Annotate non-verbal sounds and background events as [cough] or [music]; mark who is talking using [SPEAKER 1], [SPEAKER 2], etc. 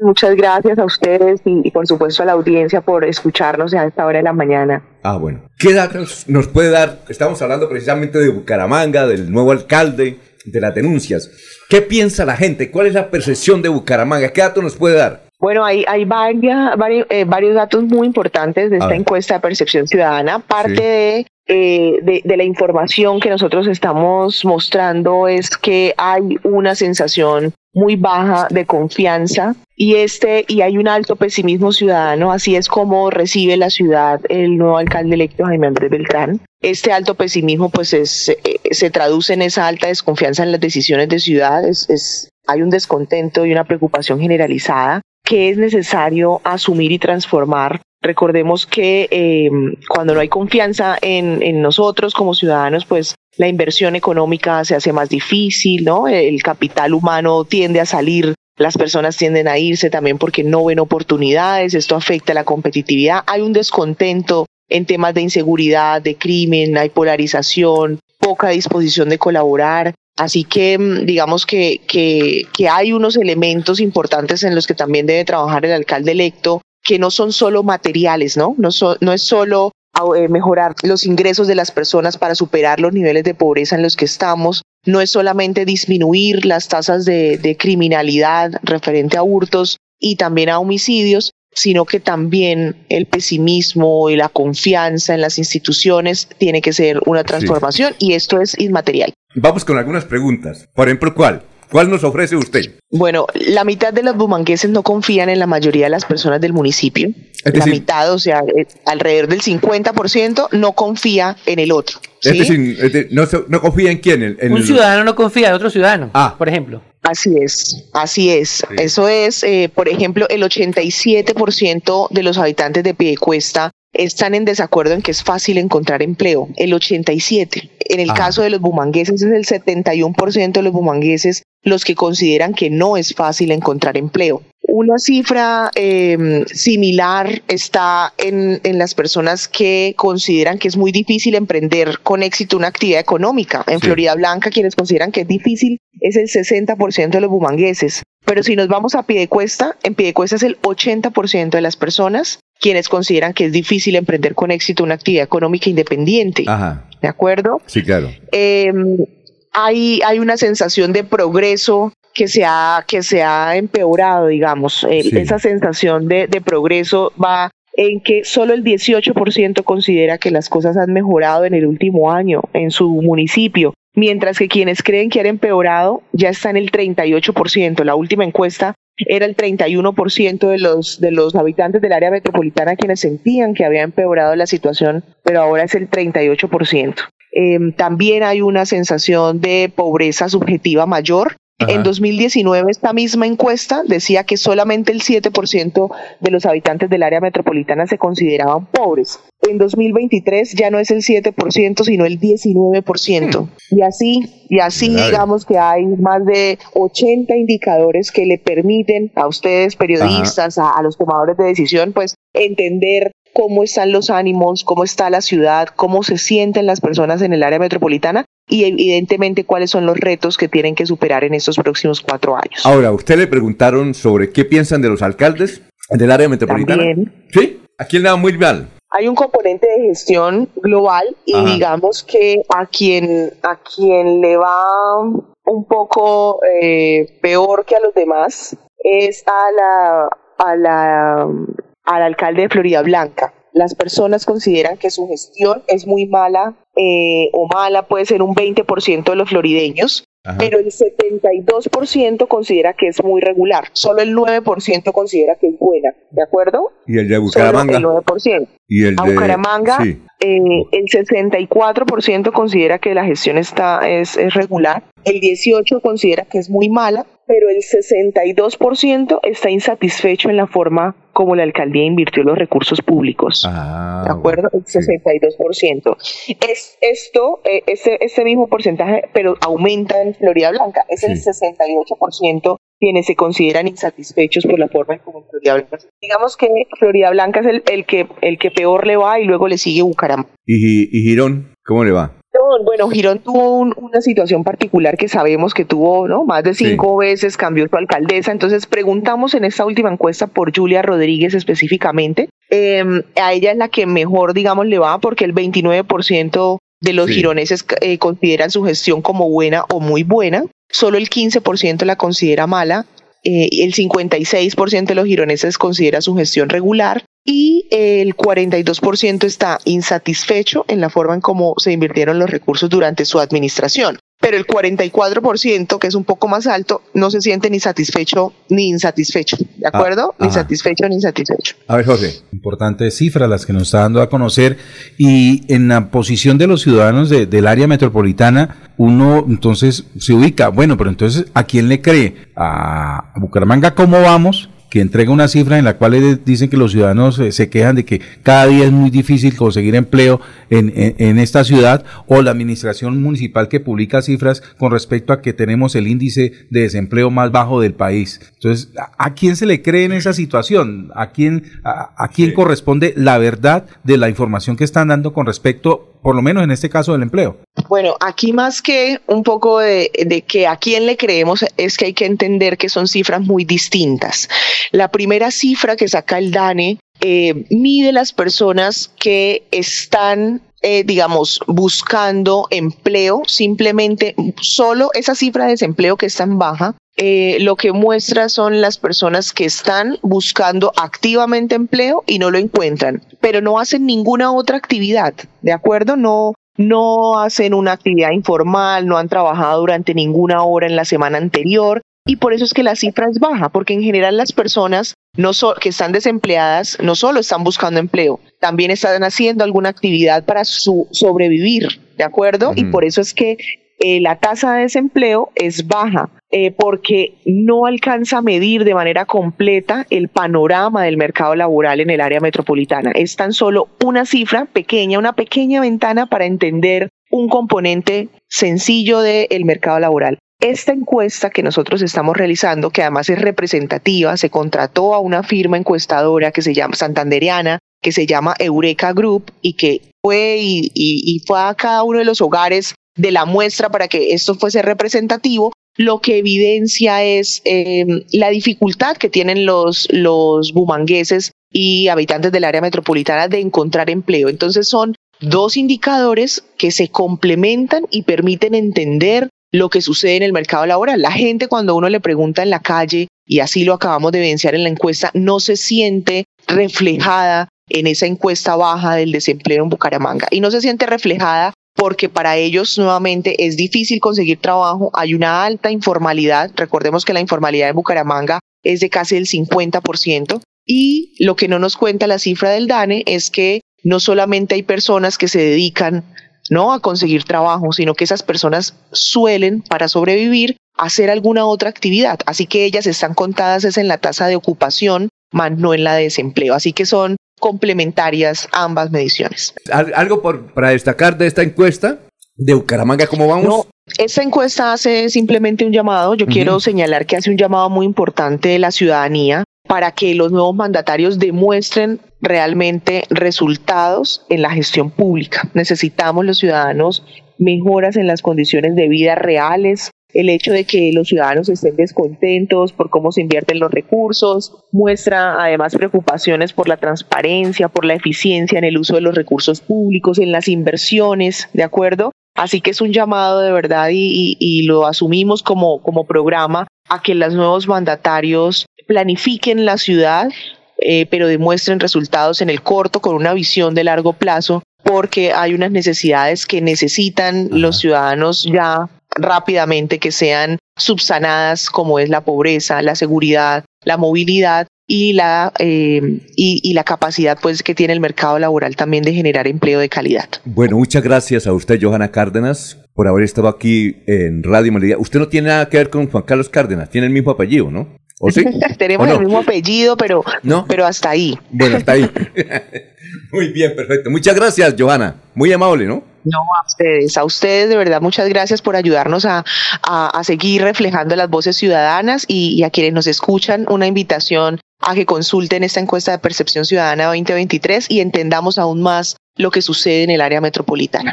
[SPEAKER 1] Muchas gracias a ustedes y, por supuesto a la audiencia por escucharnos a esta hora de la mañana.
[SPEAKER 2] Ah, bueno. ¿Qué datos nos puede dar? Estamos hablando precisamente de Bucaramanga, del nuevo alcalde, de las denuncias. ¿Qué piensa la gente? ¿Cuál es la percepción de Bucaramanga? ¿Qué datos nos puede dar?
[SPEAKER 1] Bueno, hay, hay eh, varios, datos muy importantes de esta encuesta de percepción ciudadana. Parte eh, de, de, la información que nosotros estamos mostrando es que hay una sensación muy baja de confianza y este y hay un alto pesimismo ciudadano, así es como recibe la ciudad el nuevo alcalde electo Jaime Andrés Beltrán. Este alto pesimismo pues es, eh, se traduce en esa alta desconfianza en las decisiones de ciudad, es, hay un descontento y una preocupación generalizada que es necesario asumir y transformar. Recordemos que eh, cuando no hay confianza en, nosotros como ciudadanos, pues la inversión económica se hace más difícil, ¿no? El capital humano tiende a salir, las personas tienden a irse también porque no ven oportunidades, esto afecta la competitividad, hay un descontento en temas de inseguridad, de crimen, hay polarización, poca disposición de colaborar, Así que mm, digamos que, que, que, hay unos elementos importantes en los que también debe trabajar el alcalde electo, que no son solo materiales, ¿no? No, no es solo eh, mejorar los ingresos de las personas para superar los niveles de pobreza en los que estamos. No es solamente disminuir las tasas de, de criminalidad referente a hurtos y también a homicidios, sino que también el pesimismo y la confianza en las instituciones tiene que ser una transformación y esto es inmaterial.
[SPEAKER 2] Vamos con algunas preguntas. Por ejemplo, ¿cuál? ¿Cuál nos ofrece usted?
[SPEAKER 1] Bueno, la mitad de los bumangueses no confían en la mayoría de las personas del municipio. la mitad, o sea, eh, alrededor del 50% no confía en el otro.
[SPEAKER 2] Es decir, no, confía en quién.
[SPEAKER 3] Un ciudadano no confía en otro ciudadano, ah. por ejemplo.
[SPEAKER 1] Así es, así es. Eso es, eh, por ejemplo, el 87% de los habitantes de Piedecuesta están en desacuerdo en que es fácil encontrar empleo, el 87. En el ah. caso de los bumangueses es el 71% de los bumangueses los que consideran que no es fácil encontrar empleo. Una cifra em, similar está en, en, las personas que consideran que es muy difícil emprender con éxito una actividad económica. En Florida Blanca, quienes consideran que es difícil es el 60% de los bumangueses. Pero si nos vamos a Piedecuesta, en Piedecuesta es el 80% de las personas quienes consideran que es difícil emprender con éxito una actividad económica independiente. Ajá. ¿De acuerdo?
[SPEAKER 2] Sí, claro.
[SPEAKER 1] Em, hay, hay una sensación de progreso que se ha, que se ha empeorado, digamos. Esa sensación de, de progreso va en que solo el 18% considera que las cosas han mejorado en el último año en su municipio, mientras que quienes creen que han empeorado ya está en el 38%. La última encuesta era el 31% de los, de los habitantes del área metropolitana quienes sentían que había empeorado la situación, pero ahora es el 38%. Em, también hay una sensación de pobreza subjetiva mayor. En 2019 esta misma encuesta decía que solamente el 7% de los habitantes del área metropolitana se consideraban pobres. En 2023 ya no es el 7%, sino el 19%. Hmm. Y así, y así digamos que hay más de 80 indicadores que le permiten a ustedes, periodistas, a, a, los tomadores de decisión, pues entender cómo están los ánimos, cómo está la ciudad, cómo se sienten las personas en el área metropolitana y evidentemente cuáles son los retos que tienen que superar en estos próximos cuatro años.
[SPEAKER 2] Ahora, usted le preguntaron sobre qué piensan de los alcaldes del área metropolitana. Sí, ¿a quién le va muy mal?
[SPEAKER 1] Hay un componente de gestión global y digamos que a quien, a quien le va un poco eh, peor que a los demás es a la, a la al alcalde de Florida Blanca. Las personas consideran que su gestión es muy mala eh, o mala, puede ser un 20% de los florideños, pero el 72% considera que es muy regular. Solo el 9% considera que es buena, ¿de acuerdo?
[SPEAKER 2] ¿Y el de Bucaramanga?
[SPEAKER 1] Solo el 9%.
[SPEAKER 2] ¿Y el de...
[SPEAKER 1] Bucaramanga, eh, el 64% considera que la gestión está, es, es regular, el 18% considera que es muy mala, pero el 62% está insatisfecho en la forma como la alcaldía invirtió los recursos públicos. Ah, ¿De acuerdo? El 62%. Es esto, ese, ese mismo porcentaje, pero aumenta en Florida Blanca. Es el 68% quienes se consideran insatisfechos por la forma en cómo Florida Blanca. Digamos que Florida Blanca es el, el, que, el que peor le va y luego le sigue Bucaramanga.
[SPEAKER 2] ¿Y, y Girón? ¿Cómo le va?
[SPEAKER 1] Girón, bueno, Girón tuvo una situación particular que sabemos que tuvo, ¿no? Más de cinco veces cambió su alcaldesa. Entonces preguntamos en esta última encuesta por Julia Rodríguez específicamente. Em, a ella es la que mejor, digamos, le va porque el 29% de los gironeses eh, consideran su gestión como buena o muy buena. Solo el 15% la considera mala. Eh, el 56% de los gironeses considera su gestión regular y el 42% está insatisfecho en la forma en cómo se invirtieron los recursos durante su administración pero el 44%, que es un poco más alto, no se siente ni satisfecho ni insatisfecho, ¿de ah, acuerdo? ni satisfecho ni insatisfecho.
[SPEAKER 2] A ver, José.
[SPEAKER 4] Importantes cifras las que nos está dando a conocer y en la posición de los ciudadanos del área metropolitana, uno entonces se ubica, bueno, pero entonces, ¿a quién le cree? ¿A Bucaramanga cómo vamos? Que entrega una cifra en la cual dicen que los ciudadanos eh, se quejan de que cada día es muy difícil conseguir empleo en, en, esta ciudad, o la administración municipal que publica cifras con respecto a que tenemos el índice de desempleo más bajo del país. Entonces, ¿a, quién se le cree en esa situación? ¿A quién, a, quién corresponde la verdad de la información que están dando con respecto por lo menos en este caso del empleo?
[SPEAKER 1] Bueno, aquí más que un poco de, que a quién le creemos es que hay que entender que son cifras muy distintas. La primera cifra que saca el DANE eh, mide las personas que están eh, digamos, buscando empleo, simplemente solo esa cifra de desempleo que es tan baja, eh, lo que muestra son las personas que están buscando activamente empleo y no lo encuentran, pero no hacen ninguna otra actividad, ¿de acuerdo? No, no hacen una actividad informal, no han trabajado durante ninguna hora en la semana anterior y por eso es que la cifra es baja, porque en general las personas no que están desempleadas no solo están buscando empleo, también están haciendo alguna actividad para su sobrevivir, ¿de acuerdo? Y por eso es que eh, la tasa de desempleo es baja. Eh, porque no alcanza a medir de manera completa el panorama del mercado laboral en el área metropolitana. Es tan solo una cifra pequeña, una pequeña ventana para entender un componente sencillo del mercado laboral. Esta encuesta que nosotros estamos realizando, que además es representativa, se contrató a una firma encuestadora que se llama Santanderiana, que se llama Eureka Group y que fue y, fue a cada uno de los hogares de la muestra para que esto fuese representativo, lo que evidencia es em, la dificultad que tienen los, los bumangueses y habitantes del área metropolitana de encontrar empleo. Entonces son dos indicadores que se complementan y permiten entender lo que sucede en el mercado laboral. La gente cuando uno le pregunta en la calle, y así lo acabamos de evidenciar en la encuesta, no se siente reflejada en esa encuesta baja del desempleo en Bucaramanga. Y no se siente reflejada porque para ellos nuevamente es difícil conseguir trabajo, hay una alta informalidad, recordemos que la informalidad en Bucaramanga es de casi el 50%, y lo que no nos cuenta la cifra del DANE es que no solamente hay personas que se dedican no a conseguir trabajo, sino que esas personas suelen, para sobrevivir, hacer alguna otra actividad. Así que ellas están contadas es en la tasa de ocupación, más no en la de desempleo. Así que son complementarias ambas mediciones.
[SPEAKER 2] ¿Algo por, para destacar de esta encuesta? ¿De Bucaramanga cómo vamos? No,
[SPEAKER 1] esta encuesta hace simplemente un llamado. Yo quiero señalar que hace un llamado muy importante de la ciudadanía para que los nuevos mandatarios demuestren realmente resultados en la gestión pública. Necesitamos los ciudadanos mejoras en las condiciones de vida reales. El hecho de que los ciudadanos estén descontentos por cómo se invierten los recursos muestra además preocupaciones por la transparencia, por la eficiencia en el uso de los recursos públicos, en las inversiones, ¿de acuerdo? Así que es un llamado de verdad y, lo asumimos como, como programa a que los nuevos mandatarios planifiquen la ciudad, eh, pero demuestren resultados en el corto con una visión de largo plazo, porque hay unas necesidades que necesitan los ciudadanos ya rápidamente que sean subsanadas, como es la pobreza, la seguridad, la movilidad y la, eh, y, la capacidad pues, que tiene el mercado laboral también de generar empleo de calidad.
[SPEAKER 2] Bueno, muchas gracias a usted, Johanna Cárdenas, por haber estado aquí en Radio Melodía. Usted no tiene nada que ver con Juan Carlos Cárdenas, tiene el mismo apellido, ¿no?
[SPEAKER 1] ¿O sí? [laughs] Tenemos el mismo apellido, pero, ¿No? pero hasta ahí.
[SPEAKER 2] Bueno, hasta ahí. [laughs] [laughs] Muy bien, perfecto. Muchas gracias, Johanna. Muy amable, ¿no?
[SPEAKER 1] No, a ustedes, a ustedes de verdad muchas gracias por ayudarnos a, seguir reflejando las voces ciudadanas y, a quienes nos escuchan una invitación a que consulten esta encuesta de percepción ciudadana 2023 y entendamos aún más lo que sucede en el área metropolitana.